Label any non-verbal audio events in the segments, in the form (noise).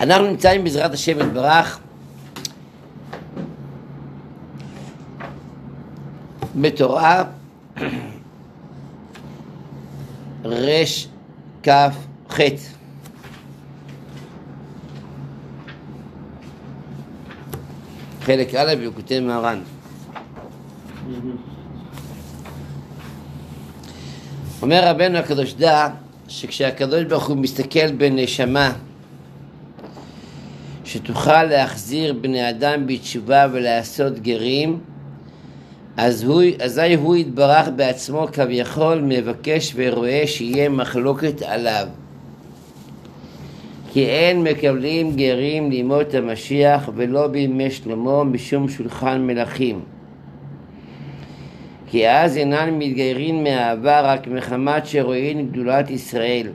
אנחנו נמצאים בעזרת השם יתברך בתורה רכ"ח חלק א' בליקוטי מהר"ן. אומר רבנו הקדוש דע שכשהקדוש ברוך הוא מסתכל בנשמה שתוכל להחזיר בני אדם בתשובה ולעשות גרים אז הוא, אזי הוא יתברך בעצמו כביכול מבקש ורואה שיהיה מחלוקת עליו. כי אין מקבלים גרים לימות המשיח ולא בימי שלמה משום שולחן מלכים. כי אז אינן מתגיירים מאהבה רק מחמת שרואים גדולת ישראל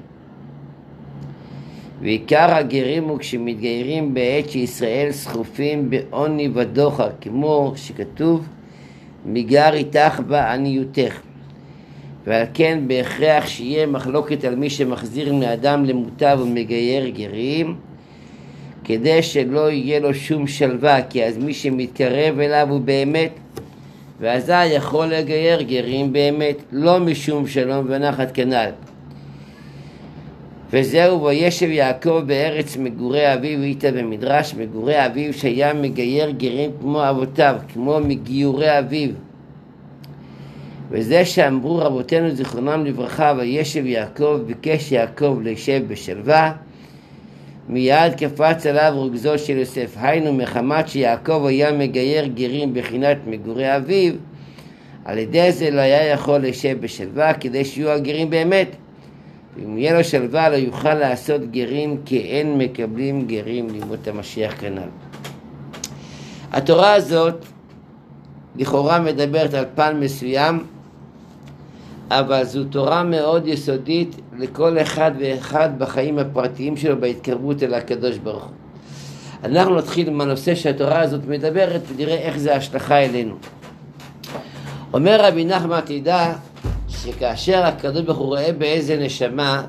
ועיקר הגרים הוא כשמתגיירים בעת שישראל סחופים בעוני ודוחה כמו שכתוב מגר איתך בעניותך ועל כן בהכרח שיהיה מחלוקת על מי שמחזיר בני אדם למוטב ומגייר גרים כדי שלא יהיה לו שום שלווה כי אז מי שמתקרב אליו הוא באמת ואזי יכול לגייר גרים באמת לא משום שלום ונחת כנ"ל וזהו וישב יעקב בארץ מגורי אביו איתה במדרש מגורי אביו שהיה מגייר גרים כמו אבותיו כמו מגיורי אביו. וזה שאמרו רבותינו זיכרונם לברכה וישב יעקב ביקש יעקב לישב בשלווה מיד קפץ עליו רוגזו של יוסף. היינו מחמת שיעקב היה מגייר גרים בחינת מגורי אביו על ידי זה לא היה יכול לישב בשלווה כדי שיהיו הגרים באמת ואם יהיה לו שלווה לא יוכל לעשות גרים כי אין מקבלים גרים לימות המשיח כנ"ל. התורה הזאת לכאורה מדברת על פן מסוים אבל זו תורה מאוד יסודית לכל אחד ואחד בחיים הפרטיים שלו בהתקרבות אל הקדוש ברוך הוא. אנחנו נתחיל עם הנושא שהתורה הזאת מדברת ונראה איך זה השלכה אלינו. אומר רבי נחמן תדע שכאשר הקדוש ברוך הוא רואה באיזה נשמה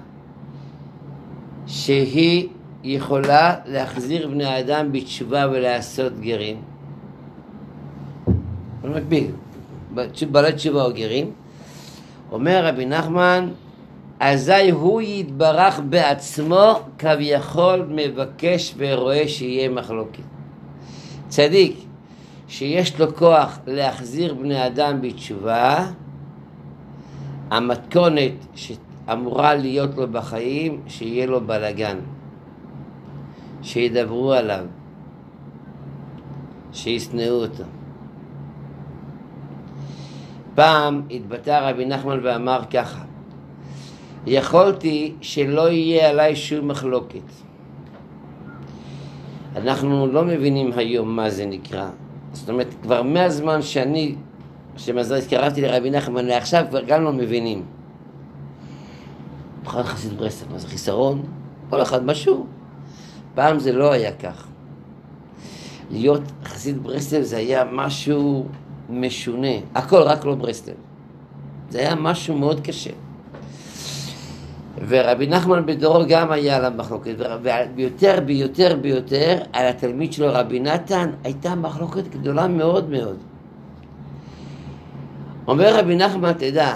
שהיא יכולה להחזיר בני אדם בתשובה ולעשות גרים. במקביל, בעלי תשובה או גרים, אומר רבי נחמן, אזי הוא יתברך בעצמו כביכול מבקש ורואה שיהיה מחלוקת. צדיק שיש לו כוח להחזיר בני אדם בתשובה, המתכונת שאמורה להיות לו בחיים, שיהיה לו בלגן, שידברו עליו, שישנאו אותו. פעם התבטא רבי נחמן ואמר ככה יכולתי שלא יהיה עליי שום מחלוקת. אנחנו לא מבינים היום מה זה נקרא. זאת אומרת, כבר מהזמן שאני, שמזרז קראתי לרבי נחמן לעכשיו, כבר גם לא מבינים. בכלל חסיד ברסלב, מה זה חיסרון? כל אחד משהו. פעם זה לא היה כך. להיות חסיד ברסלב זה היה משהו משונה, הכל רק לא ברסלב. זה היה משהו מאוד קשה. ורבי נחמן בדורו גם היה עליו מחלוקת, וביותר ביותר ביותר על התלמיד שלו רבי נתן הייתה מחלוקת גדולה מאוד מאוד. אומר רבי נחמן, תדע,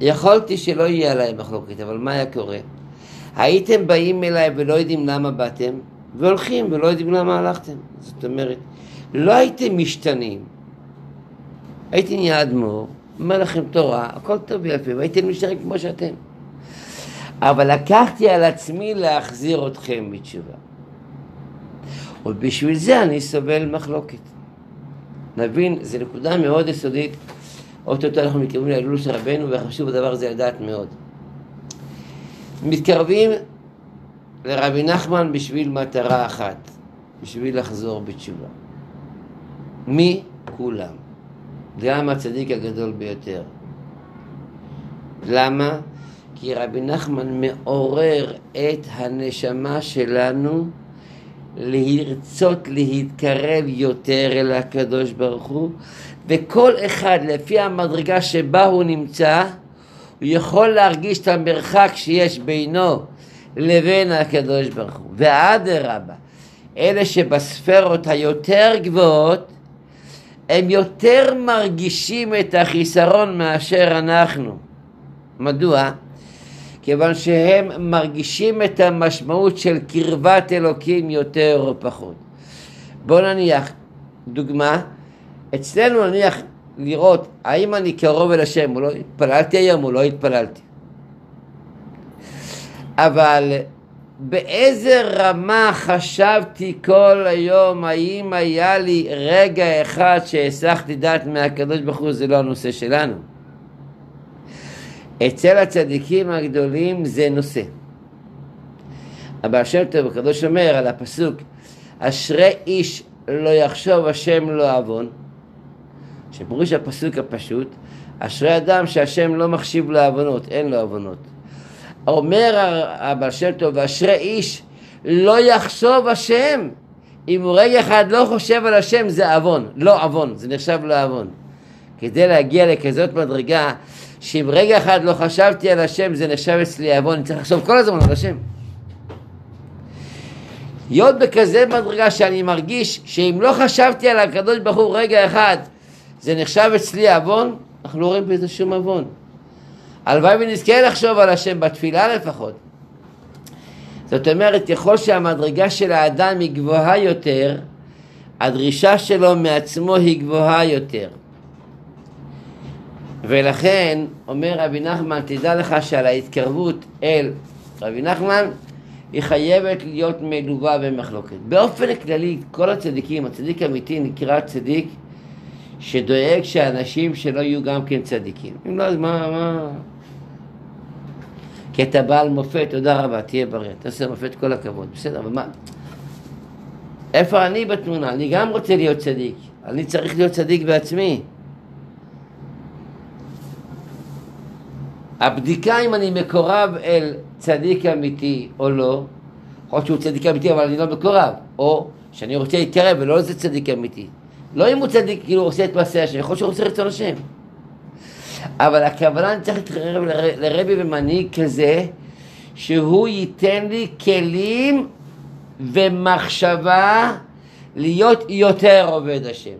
יכולתי שלא יהיה עליי מחלוקת, אבל מה היה קורה? הייתם באים אליי ולא יודעים למה באתם, והולכים ולא יודעים למה הלכתם. זאת אומרת, לא הייתם משתנים, הייתי נהיה אדמו"ר, אומר לכם תורה, הכל טוב ויפה, והייתם נשארים כמו שאתם. אבל לקחתי על עצמי להחזיר אתכם בתשובה. ובשביל זה אני סובל מחלוקת. נבין, זו נקודה מאוד יסודית, אוטוטו אנחנו מתקרבים להילול של רבנו, וחשוב הדבר הזה לדעת מאוד. מתקרבים לרבי נחמן בשביל מטרה אחת, בשביל לחזור בתשובה. מי? כולם. גם הצדיק הגדול ביותר. למה? כי רבי נחמן מעורר את הנשמה שלנו לרצות להתקרב יותר אל הקדוש ברוך הוא, וכל אחד לפי המדרגה שבה הוא נמצא, הוא יכול להרגיש את המרחק שיש בינו לבין הקדוש ברוך הוא. ואדרבה, אלה שבספרות היותר גבוהות, הם יותר מרגישים את החיסרון מאשר אנחנו. מדוע? כיוון שהם מרגישים את המשמעות של קרבת אלוקים יותר או פחות. בואו נניח, דוגמה, אצלנו נניח לראות האם אני קרוב אל השם, או לא התפללתי היום או לא התפללתי. אבל באיזה רמה חשבתי כל היום, האם היה לי רגע אחד שהסחתי דעת מהקדוש ברוך הוא, זה לא הנושא שלנו. אצל הצדיקים הגדולים זה נושא. אבל השם טוב הקדוש אומר על הפסוק אשרי איש לא יחשוב השם לא עוון שפירוש הפסוק הפשוט אשרי אדם שהשם לא מחשיב לו עוונות, אין לו עוונות. אומר הבעל שם טוב אשרי איש לא יחשוב השם אם הוא רגע אחד לא חושב על השם זה עוון, לא עוון, זה נחשב לעוון. כדי להגיע לכזאת מדרגה שאם רגע אחד לא חשבתי על השם זה נחשב אצלי עוון, אני צריך לחשוב כל הזמן על השם. להיות בכזה מדרגה שאני מרגיש שאם לא חשבתי על הקדוש ברוך הוא רגע אחד זה נחשב אצלי עוון, אנחנו לא רואים בזה שום עוון. הלוואי ונזכה לחשוב על השם בתפילה לפחות. זאת אומרת, ככל שהמדרגה של האדם היא גבוהה יותר, הדרישה שלו מעצמו היא גבוהה יותר. ולכן אומר רבי נחמן, תדע לך שעל ההתקרבות אל רבי נחמן היא חייבת להיות מלווה במחלוקת. באופן כללי, כל הצדיקים, הצדיק האמיתי נקרא צדיק שדואג שאנשים שלא יהיו גם כן צדיקים. אם לא, אז מה, מה... כי אתה בעל מופת, תודה רבה, תהיה בריא, אתה עושה מופת כל הכבוד, בסדר, אבל מה... איפה אני בתמונה? אני גם רוצה להיות צדיק, אני צריך להיות צדיק בעצמי. הבדיקה אם אני מקורב אל צדיק אמיתי או לא, יכול שהוא צדיק אמיתי אבל אני לא מקורב, או שאני רוצה להתקרב ולא איזה צדיק אמיתי. לא אם הוא צדיק, כאילו עושה את מעשה השם, יכול שהוא עושה רצון השם. אבל הכוונה, אני צריך להתקרב לרבי ומנהיג כזה, שהוא ייתן לי כלים ומחשבה להיות יותר עובד השם.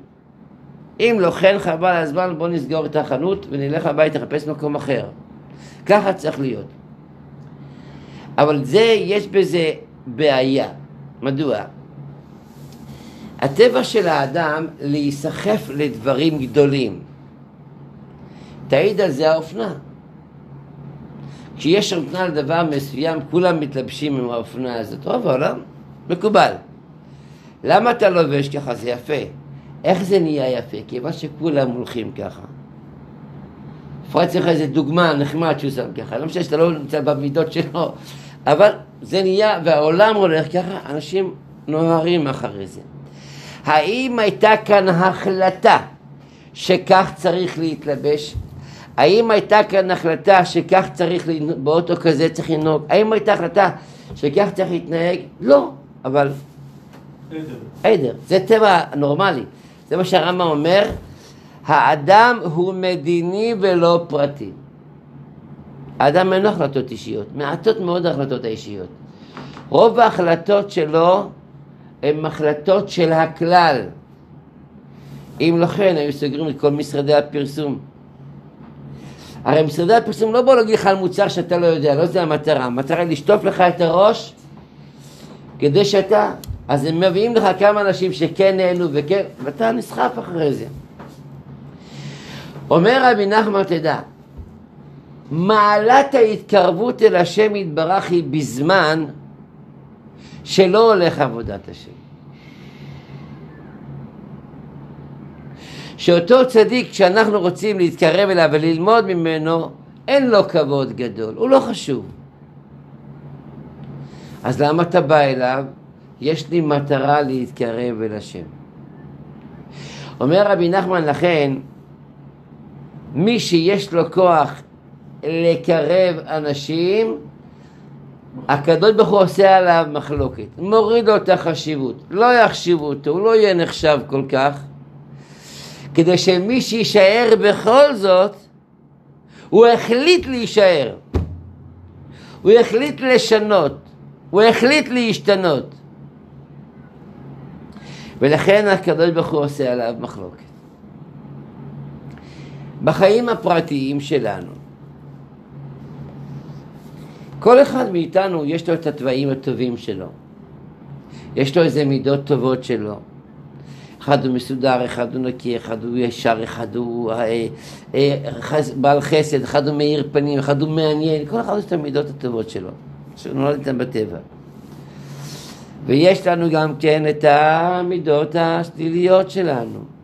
אם לא כן, חבל הזמן, בוא נסגור את החנות ונלך הביתה לחפש מקום אחר. ככה צריך להיות. אבל זה, יש בזה בעיה. מדוע? הטבע של האדם להיסחף לדברים גדולים. תעיד על זה האופנה. כשיש אופנה לדבר מסוים, כולם מתלבשים עם האופנה הזאת. רוב העולם, מקובל. למה אתה לובש ככה? זה יפה. איך זה נהיה יפה? כיוון שכולם הולכים ככה. אפרת צריך איזה דוגמה נחמד שהוא שם ככה, לא משנה שאתה לא נמצא במידות שלו, אבל זה נהיה, והעולם הולך ככה, אנשים נוהרים אחרי זה. האם הייתה כאן החלטה שכך צריך להתלבש? האם הייתה כאן החלטה שכך צריך, באוטו כזה צריך לנהוג? האם הייתה החלטה שכך צריך להתנהג? לא, אבל... עדר. עדר, זה טבע נורמלי. זה מה שהרמב"ם אומר, האדם הוא מדיני ולא פרטי. האדם אין החלטות אישיות, מעטות מאוד ההחלטות האישיות. רוב ההחלטות שלו הן החלטות של הכלל. אם לא כן, היו סוגרים את כל משרדי הפרסום. הרי משרדי הפרסום לא באו להגיד לך על מוצר שאתה לא יודע, לא זה המטרה. המטרה היא לשטוף לך את הראש כדי שאתה... אז הם מביאים לך כמה אנשים שכן נהנו וכן, ואתה נסחף אחרי זה. אומר רבי נחמן, תדע, מעלת ההתקרבות אל השם יתברך היא בזמן שלא הולך עבודת השם. שאותו צדיק שאנחנו רוצים להתקרב אליו וללמוד ממנו, אין לו כבוד גדול, הוא לא חשוב. אז למה אתה בא אליו? יש לי מטרה להתקרב אל השם. אומר רבי נחמן לכן, מי שיש לו כוח לקרב אנשים, הקדוש ברוך הוא עושה עליו מחלוקת, מוריד לו את החשיבות, לא יחשיבו אותו, הוא לא יהיה נחשב כל כך, כדי שמי שיישאר בכל זאת, הוא החליט להישאר. הוא החליט לשנות, הוא החליט להשתנות. ולכן הקדוש ברוך הוא עושה עליו מחלוקת. בחיים הפרטיים שלנו, כל אחד מאיתנו יש לו את התוואים הטובים שלו. יש לו איזה מידות טובות שלו. אחד הוא מסודר, אחד הוא נקי, אחד הוא ישר, אחד הוא אה, אה, חס, בעל חסד, אחד הוא מאיר פנים, אחד הוא מעניין, כל אחד יש את המידות הטובות שלו, שנולד איתן בטבע. ויש לנו גם כן את המידות השליליות שלנו.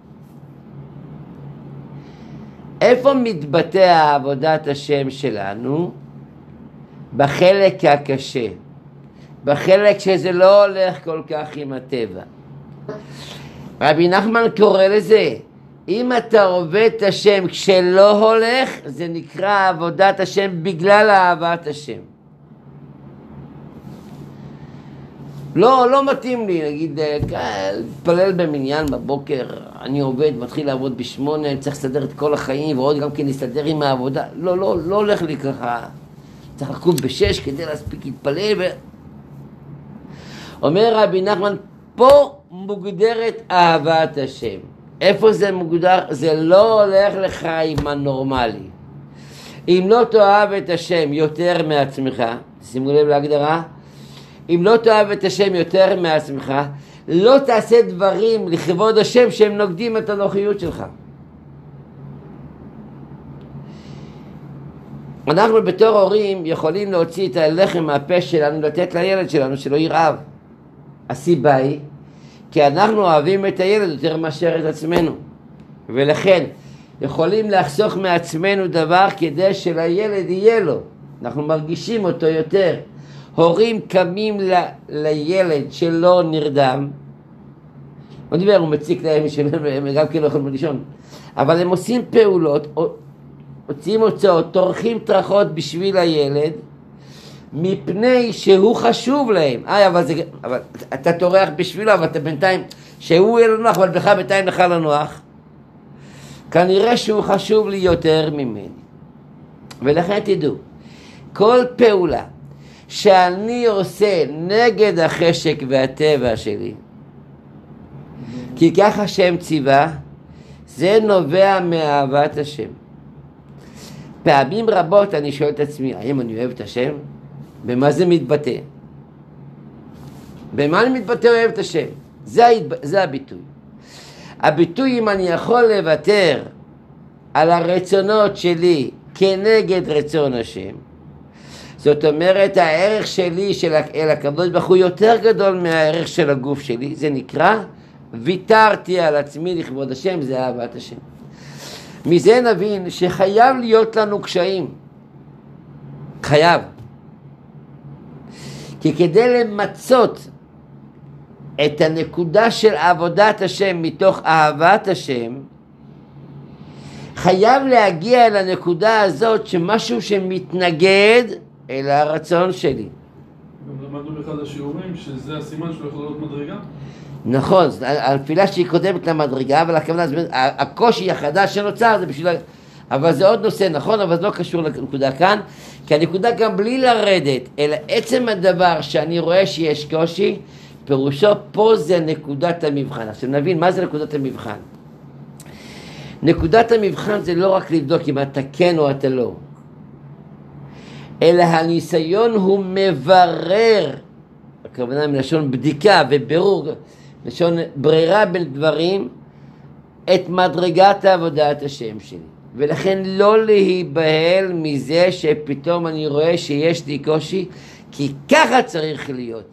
איפה מתבטא עבודת השם שלנו? בחלק הקשה, בחלק שזה לא הולך כל כך עם הטבע. רבי נחמן קורא לזה, אם אתה עובד את השם כשלא הולך, זה נקרא עבודת השם בגלל אהבת השם. לא, לא מתאים לי, נגיד, להתפלל במניין בבוקר, אני עובד, מתחיל לעבוד בשמונה, צריך לסדר את כל החיים, ועוד גם כן להסתדר עם העבודה. לא, לא, לא הולך לי ככה. צריך לקום בשש כדי להספיק להתפלל. ו... אומר רבי נחמן, פה מוגדרת אהבת השם. איפה זה מוגדר? זה לא הולך לך עם הנורמלי. אם לא תאהב את השם יותר מעצמך, שימו לב להגדרה, אם לא תאהב את השם יותר מעצמך, לא תעשה דברים לכבוד השם שהם נוגדים את הנוחיות שלך. אנחנו בתור הורים יכולים להוציא את הלחם מהפה שלנו, לתת לילד שלנו שלא ירעב. הסיבה היא כי אנחנו אוהבים את הילד יותר מאשר את עצמנו ולכן יכולים לחסוך מעצמנו דבר כדי שלילד יהיה לו אנחנו מרגישים אותו יותר הורים קמים ל, לילד שלא נרדם לא דיבר, הוא מציק להם (laughs) שהם גם כן לא יכולים לישון אבל הם עושים פעולות מוציאים הוצאות, טורחים טרחות בשביל הילד מפני שהוא חשוב להם. אה, אבל, זה, אבל אתה טורח בשבילו, אבל אתה בינתיים, שהוא יהיה לו נוח, אבל בך בינתיים לך לא נוח. כנראה שהוא חשוב לי יותר ממני. ולכן תדעו, כל פעולה שאני עושה נגד החשק והטבע שלי, כי ככה השם ציווה, זה נובע מאהבת השם. פעמים רבות אני שואל את עצמי, האם אני אוהב את השם? במה זה מתבטא? במה אני מתבטא אוהב את השם? זה, ההתב... זה הביטוי. הביטוי אם אני יכול לוותר על הרצונות שלי כנגד רצון השם, זאת אומרת הערך שלי של אל הקדוש ברוך הוא יותר גדול מהערך של הגוף שלי, זה נקרא ויתרתי על עצמי לכבוד השם, זה אהבת השם. מזה נבין שחייב להיות לנו קשיים. חייב. כי כדי למצות את הנקודה של עבודת השם מתוך אהבת השם, חייב להגיע אל הנקודה הזאת שמשהו שמתנגד אל הרצון שלי. גם למדנו באחד השיעורים שזה הסימן שלו יכול להיות מדרגה. נכון, הנפילה שהיא קודמת למדרגה, אבל הכוונה, הקושי החדש שנוצר זה בשביל... אבל זה עוד נושא, נכון, אבל זה לא קשור לנקודה כאן, כי הנקודה גם בלי לרדת, אלא עצם הדבר שאני רואה שיש קושי, פירושו פה זה נקודת המבחן. עכשיו נבין, מה זה נקודת המבחן? נקודת המבחן זה לא רק לבדוק אם אתה כן או אתה לא, אלא הניסיון הוא מברר, הכוונה מלשון בדיקה ובירור, לשון ברירה בין דברים, את מדרגת עבודת השם שלי. ולכן לא להיבהל מזה שפתאום אני רואה שיש לי קושי, כי ככה צריך להיות.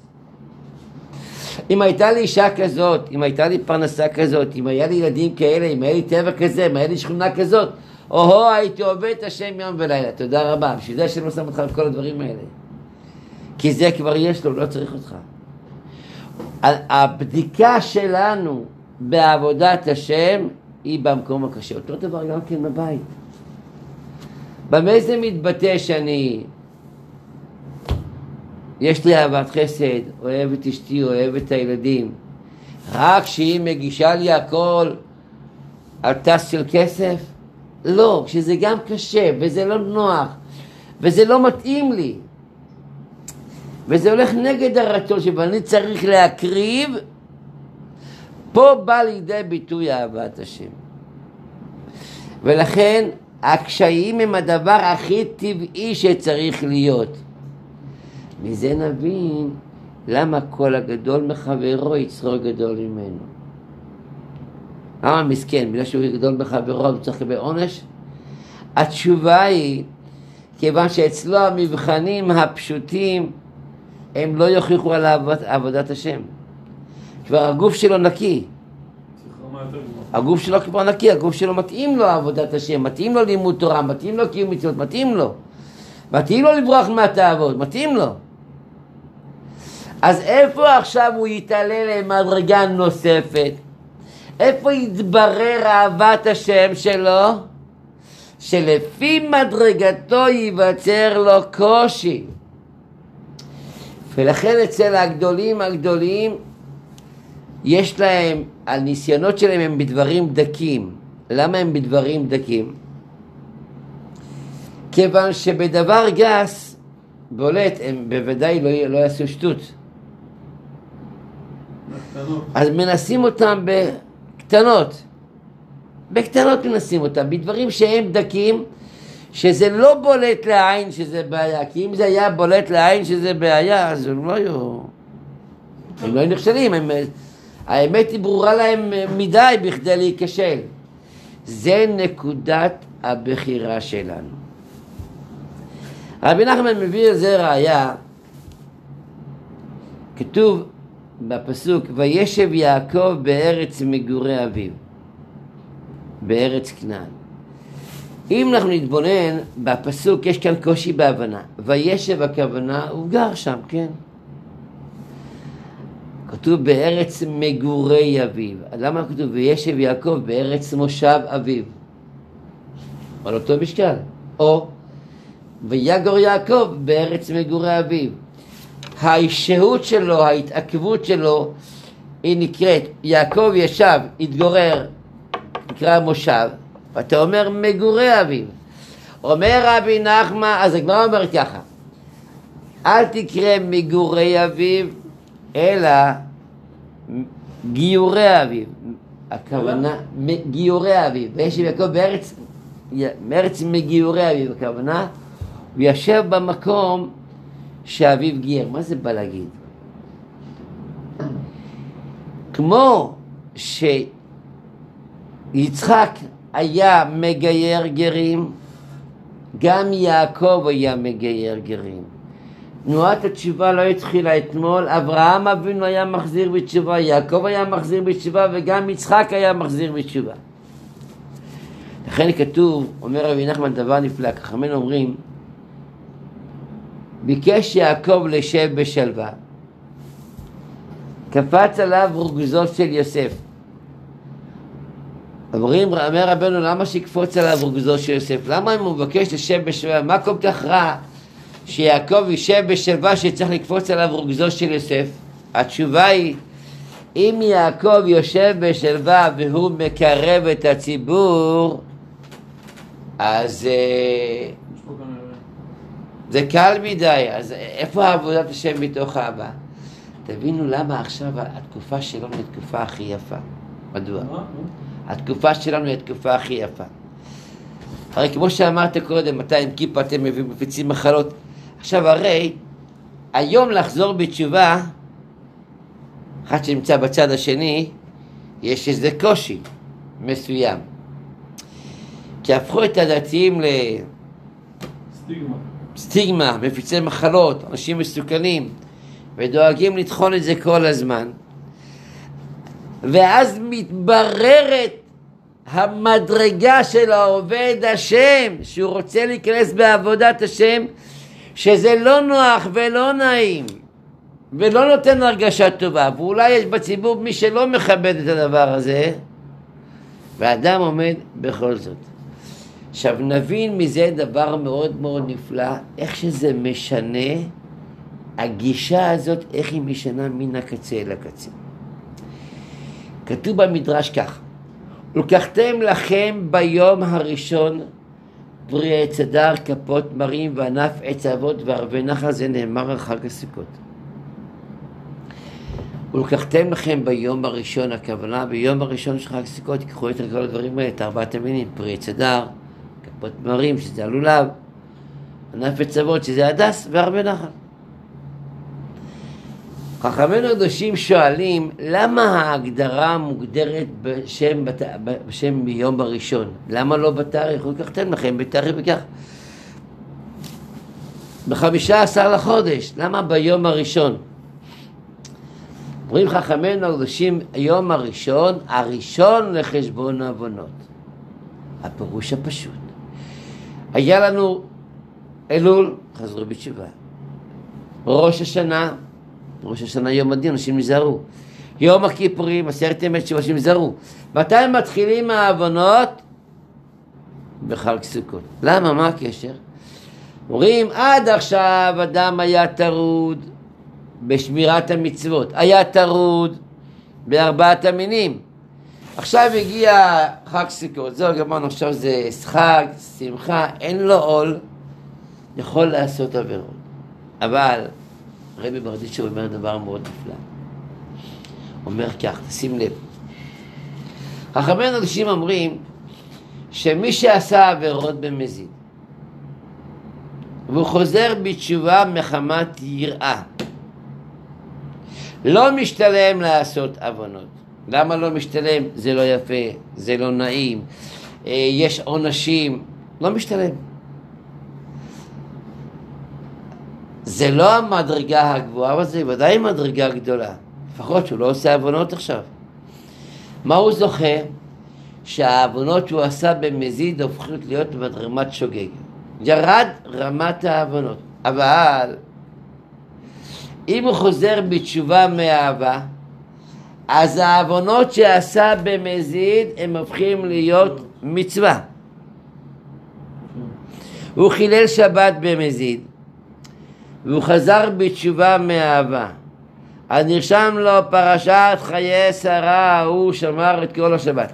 אם הייתה לי אישה כזאת, אם הייתה לי פרנסה כזאת, אם היה לי ילדים כאלה, אם היה לי טבע כזה, אם היה לי שכונה כזאת, או-הו, הייתי עובד את השם יום ולילה. תודה רבה. בשביל זה השם לא שם אותך על כל הדברים האלה. כי זה כבר יש לו, לא צריך אותך. הבדיקה שלנו בעבודת השם היא במקום הקשה. אותו דבר גם כן בבית. במה זה מתבטא שאני... יש לי אהבת חסד, אוהב את אשתי, אוהב את הילדים. רק כשהיא מגישה לי הכל על טס של כסף? לא, כשזה גם קשה וזה לא נוח וזה לא מתאים לי. וזה הולך נגד הרצון ואני צריך להקריב, פה בא לידי ביטוי אהבת השם. ולכן הקשיים הם הדבר הכי טבעי שצריך להיות. מזה נבין למה כל הגדול מחברו יצרו גדול ממנו. למה מסכן? בגלל שהוא גדול מחברו הוא צריך לקבל עונש? התשובה היא כיוון שאצלו המבחנים הפשוטים הם לא יוכיחו על עבוד, עבודת השם. כבר הגוף שלו נקי. הגוף שלו כבר נקי, הגוף שלו מתאים לו עבודת השם, מתאים לו לימוד תורה, מתאים לו קיום מצוות, מתאים לו. מתאים לו לברוח מהתאוות, מתאים לו. אז איפה עכשיו הוא יתעלה למדרגה נוספת? איפה יתברר אהבת השם שלו? שלפי מדרגתו ייווצר לו קושי. ולכן אצל הגדולים הגדולים יש להם, הניסיונות שלהם הם בדברים דקים. למה הם בדברים דקים? כיוון שבדבר גס, בולט, הם בוודאי לא, לא יעשו שטות. אז מנסים אותם בקטנות. בקטנות מנסים אותם, בדברים שהם דקים, שזה לא בולט לעין שזה בעיה, כי אם זה היה בולט לעין שזה בעיה, אז הם לא היו... הם לא היו נכשלים, הם... האמת היא ברורה להם מדי בכדי להיכשל. זה נקודת הבחירה שלנו. רבי נחמן מביא לזה ראיה, כתוב בפסוק, וישב יעקב בארץ מגורי אביו, בארץ כנען. אם אנחנו נתבונן בפסוק, יש כאן קושי בהבנה. וישב הכוונה, הוא גר שם, כן. כתוב בארץ מגורי אביו. למה כתוב וישב יעקב בארץ מושב אביו? על אותו משקל. או ויגור יעקב בארץ מגורי אביו. השהות שלו, ההתעכבות שלו, היא נקראת, יעקב ישב, התגורר, נקרא מושב, ואתה אומר מגורי אביו. אומר רבי נחמן, אז הגמרא אומרת ככה, אל תקרא מגורי אביו, אלא גיורי אביו. הכוונה, גיורי אביו. ויש יעקב בארץ, מארץ מגיורי אביו, הכוונה, הוא יושב במקום שאביו גייר. מה זה בא להגיד? כמו שיצחק היה מגייר גרים, גם יעקב היה מגייר גרים. תנועת התשובה לא התחילה אתמול, אברהם אבינו היה מחזיר בתשובה, יעקב היה מחזיר בתשובה וגם יצחק היה מחזיר בתשובה. לכן כתוב, אומר רבי נחמן דבר נפלא, חכמינו אומרים ביקש יעקב לשב בשלווה. קפץ עליו רוגזו של יוסף. אומרים, אומר רבנו, למה שיקפוץ עליו רוגזו של יוסף? למה אם הוא מבקש לשב בשלווה? מה כל כך רע שיעקב יישב בשלווה שצריך לקפוץ עליו רוגזו של יוסף? התשובה היא, אם יעקב יושב בשלווה והוא מקרב את הציבור, אז אה, זה קל מדי, אז איפה עבודת השם מתוך אהבה? תבינו למה עכשיו התקופה שלנו היא התקופה הכי יפה. מדוע? התקופה שלנו היא התקופה הכי יפה. הרי כמו שאמרת קודם, מתי עם כיפה אתם מפיצים מחלות. עכשיו הרי, היום לחזור בתשובה, אחד שנמצא בצד השני, יש איזה קושי מסוים. כי הפכו את הדתיים ל... סטיגמה. סטיגמה, מפיצי מחלות, אנשים מסוכנים, ודואגים לטחון את זה כל הזמן. ואז מתבררת המדרגה של העובד השם, שהוא רוצה להיכנס בעבודת השם, שזה לא נוח ולא נעים, ולא נותן הרגשה טובה, ואולי יש בציבור מי שלא מכבד את הדבר הזה, ואדם עומד בכל זאת. עכשיו נבין מזה דבר מאוד מאוד נפלא, איך שזה משנה, הגישה הזאת, איך היא משנה מן הקצה אל הקצה. כתוב במדרש כך, ולקחתם לכם ביום הראשון פרי עץ הדר, כפות מרים וענף עץ אבות וערבי נחל, זה נאמר על חג הסוכות. ולקחתם לכם ביום הראשון, הכוונה ביום הראשון של חג סוכות, תיקחו את כל הדברים האלה, את ארבעת המינים, פרי עץ הדר, כפות תמרים, שזה הלולב, ענף עצבות, שזה הדס, והרבה נחל. חכמינו הקדושים שואלים, למה ההגדרה מוגדרת בשם, בת... בשם ביום הראשון? למה לא בתאריך? לקחתם לכם בתאריך וכך. בחמישה עשר לחודש, למה ביום הראשון? אומרים חכמינו הקדושים, היום הראשון, הראשון לחשבון העוונות. הפירוש הפשוט. היה לנו אלול, חזרו בתשובה. ראש השנה, ראש השנה יום הדין, אנשים נזהרו. יום הכיפורים, עשרת ימי תשובה, אנשים נזהרו. מתי מתחילים העוונות? בחג סוכות. למה? מה הקשר? אומרים, עד עכשיו אדם היה טרוד בשמירת המצוות, היה טרוד בארבעת המינים. עכשיו הגיע חג סוכות, זהו גמרנו, עכשיו זה חג, שמחה, אין לו עול, יכול לעשות עבירות. אבל רבי ברדיצ'ו אומר דבר מאוד נפלא. אומר כך, תשים לב. חכמי אנשים אומרים שמי שעשה עבירות במזיד והוא חוזר בתשובה מחמת יראה לא משתלם לעשות עוונות. למה לא משתלם? זה לא יפה, זה לא נעים, אה, יש עונשים, לא משתלם. זה לא המדרגה הגבוהה, אבל זה ודאי מדרגה גדולה. לפחות שהוא לא עושה עוונות עכשיו. מה הוא זוכה? שהעוונות שהוא עשה במזיד הופכות להיות ברמת שוגג. ירד רמת העוונות. אבל אם הוא חוזר בתשובה מאהבה, אז העוונות שעשה במזיד הם הופכים להיות מצווה. הוא חילל שבת במזיד, והוא חזר בתשובה מאהבה. אז נרשם לו פרשת חיי שרה, הוא שמר את כל השבת.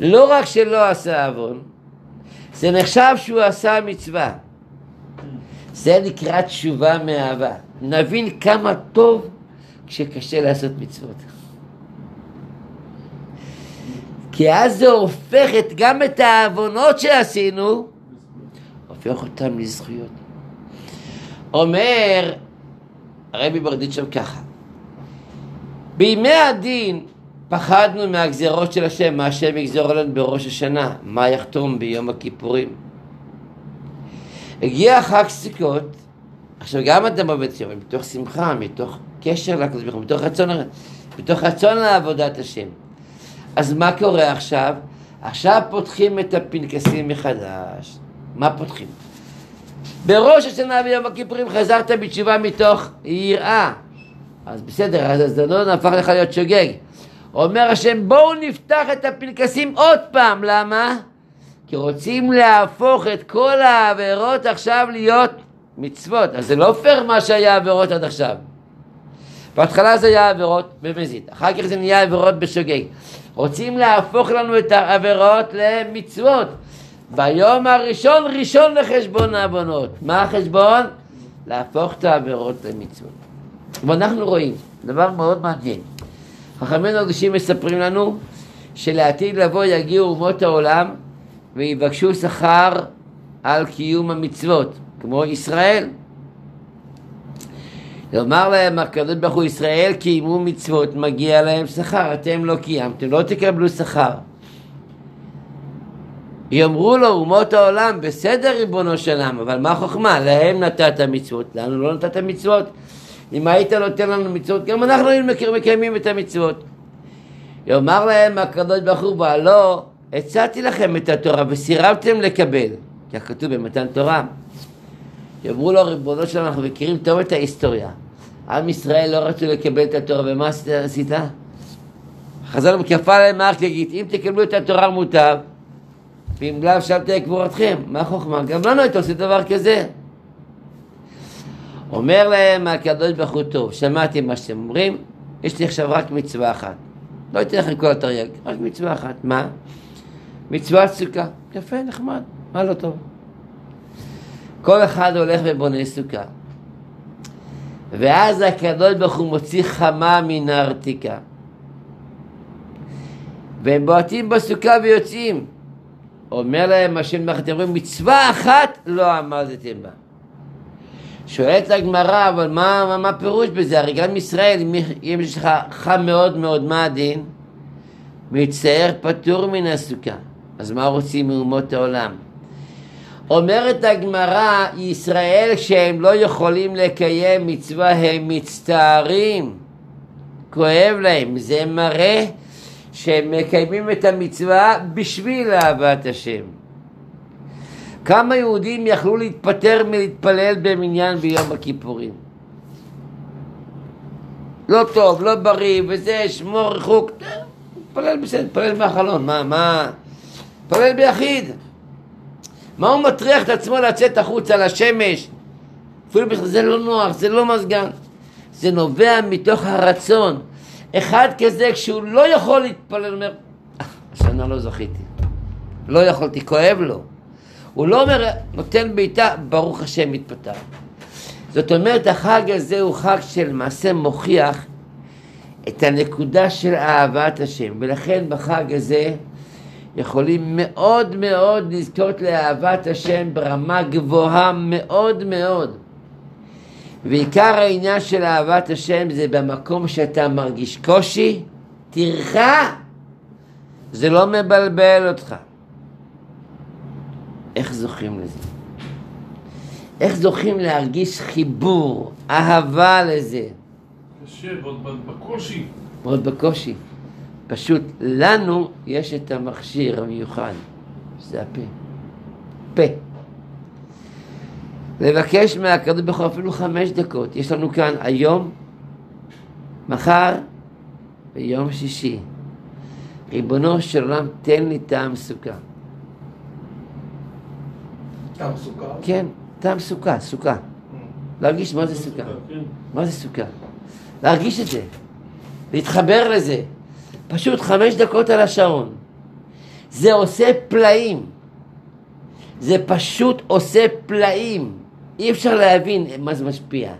לא רק שלא עשה עוון, זה נחשב שהוא עשה מצווה. זה נקרא תשובה מאהבה. נבין כמה טוב כשקשה לעשות מצוות. כי אז זה הופך את, גם את העוונות שעשינו, הופך אותם לזכויות. אומר הרבי ברדיצ'ב ככה, בימי הדין פחדנו מהגזרות של השם, מה השם יגזור עלינו בראש השנה, מה יחתום ביום הכיפורים. הגיע חג סוכות, עכשיו גם אדם עובד שם, מתוך שמחה, מתוך קשר לקדוש ברוך הוא, מתוך רצון, מתוך רצון לעבודת השם. אז מה קורה עכשיו? עכשיו פותחים את הפנקסים מחדש. מה פותחים? בראש השנה ביום הכיפורים חזרת בתשובה מתוך יראה. אז בסדר, אז הזדנון הפך לך להיות שוגג. אומר השם, בואו נפתח את הפנקסים עוד פעם, למה? כי רוצים להפוך את כל העבירות עכשיו להיות מצוות. אז זה לא פייר מה שהיה עבירות עד עכשיו. בהתחלה זה היה עבירות במזיד, אחר כך זה נהיה עבירות בשוגג. רוצים להפוך לנו את העבירות למצוות. ביום הראשון, ראשון לחשבון העוונות. מה החשבון? להפוך את העבירות למצוות. ואנחנו רואים דבר מאוד מעניין. חכמינו הקדושים מספרים לנו שלעתיד לבוא יגיעו אומות העולם ויבקשו שכר על קיום המצוות, כמו ישראל. לומר להם הקדוש ברוך הוא ישראל קיימו מצוות, מגיע להם שכר, אתם לא קיימתם, לא תקבלו שכר. יאמרו לו אומות העולם, בסדר ריבונו של עולם, אבל מה החוכמה? להם נתת מצוות, לנו לא נתת מצוות. אם היית נותן לנו מצוות, גם אנחנו היינו מקיימים את המצוות. יאמר להם הקדוש ברוך הוא, והלא הצעתי לכם את התורה וסירבתם לקבל, כך כתוב במתן תורה. יאמרו לו ריבונו שלנו, אנחנו מכירים טוב את ההיסטוריה. עם ישראל לא רצו לקבל את התורה, ומה עשית? חז"ל מכפה להם מערכת להגיד, אם תקבלו את התורה מוטב, ואם לאו שם תהיה קבורתכם. מה החוכמה? גם לנו היית עושה דבר כזה. אומר להם הקדוש ברוך הוא טוב, שמעתי מה שאתם אומרים, יש לי עכשיו רק מצווה אחת. לא אתן לכם כל התרי"ג, רק מצווה אחת. מה? מצוות סוכה. יפה, נחמד, מה לא טוב? כל אחד הולך ובונה סוכה. ואז הקדוש ברוך הוא מוציא חמה מן הארתיקה. והם בועטים בסוכה ויוצאים. אומר להם השם, אתם רואים, מצווה אחת לא עמדתם בה. שואלת הגמרא, אבל מה, מה, מה פירוש בזה? הרי גם ישראל, אם יש לך חם מאוד מאוד, מה הדין? מצטער פטור מן הסוכה. אז מה רוצים מאומות העולם? אומרת הגמרא, ישראל שהם לא יכולים לקיים מצווה הם מצטערים, כואב להם, זה מראה שהם מקיימים את המצווה בשביל אהבת השם. כמה יהודים יכלו להתפטר מלהתפלל במניין ביום הכיפורים? לא טוב, לא בריא, וזה, שמור ריחוק, תפלל בסדר, תפלל מהחלון, מה, מה, תפלל ביחיד. מה הוא מטריח את עצמו לצאת החוצה לשמש? אפילו בכלל זה לא נוח, זה לא מזגן. זה נובע מתוך הרצון. אחד כזה, כשהוא לא יכול להתפלל, אומר, "אה, השנה לא זכיתי. לא יכולתי, כואב לו. הוא לא אומר, נותן בעיטה, ברוך השם מתפטר. זאת אומרת, החג הזה הוא חג שלמעשה מוכיח את הנקודה של אהבת השם, ולכן בחג הזה יכולים מאוד מאוד לזכות לאהבת השם ברמה גבוהה מאוד מאוד. ועיקר העניין של אהבת השם זה במקום שאתה מרגיש קושי, טרחה, זה לא מבלבל אותך. איך זוכים לזה? איך זוכים להרגיש חיבור, אהבה לזה? קשה, ועוד בקושי. מאוד בקושי. פשוט לנו יש את המכשיר המיוחד, שזה הפה. פה. לבקש מהקדוש ברוך הוא אפילו חמש דקות. יש לנו כאן היום, מחר ויום שישי. ריבונו של עולם, תן לי טעם סוכה. טעם סוכר? כן, טעם סוכה, סוכה. להרגיש מה זה סוכה. כן. מה זה סוכה? להרגיש את זה, להתחבר לזה. פשוט חמש דקות על השעון. זה עושה פלאים. זה פשוט עושה פלאים. אי אפשר להבין מה זה משפיע.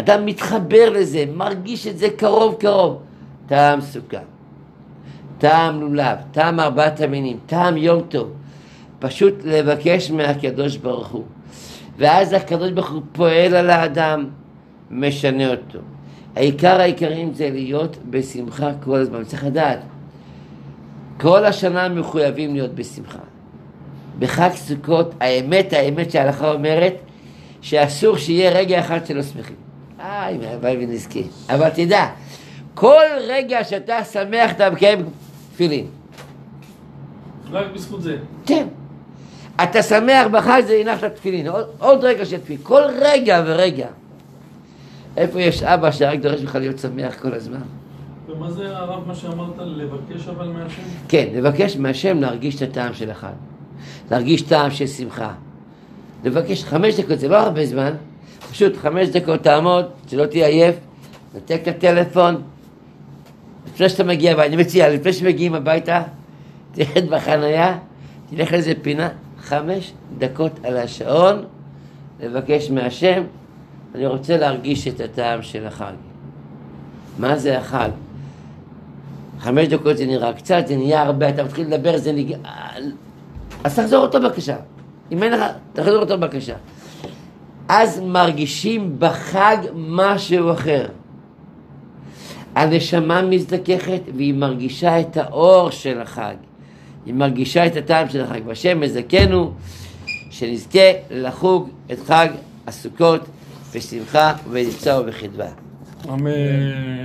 אתה מתחבר לזה, מרגיש את זה קרוב קרוב. טעם סוכה, טעם לולב, טעם ארבעת המינים, טעם יום טוב. פשוט לבקש מהקדוש ברוך הוא. ואז הקדוש ברוך הוא פועל על האדם, משנה אותו. העיקר העיקרים זה להיות בשמחה כל הזמן. צריך לדעת, כל השנה מחויבים להיות בשמחה. בחג סוכות, האמת, האמת שההלכה אומרת, שאסור שיהיה רגע אחד שלא שמחים. איי, הלוואי ונזכה. אבל תדע, כל רגע שאתה שמח אתה מקיים תפילין. רק בזכות זה. כן. אתה שמח בחג זה הנחת תפילין, עוד, עוד רגע של תפילין, כל רגע ורגע. איפה יש אבא שרק דורש ממך להיות שמח כל הזמן? ומה זה הרב מה שאמרת, לבקש אבל מהשם? כן, לבקש מהשם להרגיש את הטעם של החג. להרגיש טעם של שמחה. לבקש חמש דקות, זה לא הרבה זמן, פשוט חמש דקות תעמוד, שלא תהיה עייף, נתק את הטלפון. לפני שאתה מגיע אני מציע, לפני שמגיעים הביתה, תרד בחנייה, תלך לאיזה פינה, חמש דקות על השעון, לבקש מהשם, אני רוצה להרגיש את הטעם של החג. מה זה החג? חמש דקות זה נראה קצת, זה נהיה הרבה, אתה מתחיל לדבר, זה נגע... אז תחזור אותו בבקשה. אם אין לך, תחזור אותו בבקשה. אז מרגישים בחג משהו אחר. הנשמה מזדככת והיא מרגישה את האור של החג. היא מרגישה את הטעם של החג. והשם מזכנו שנזכה לחוג את חג הסוכות בשמחה ובנפצע ובחדווה. אמן.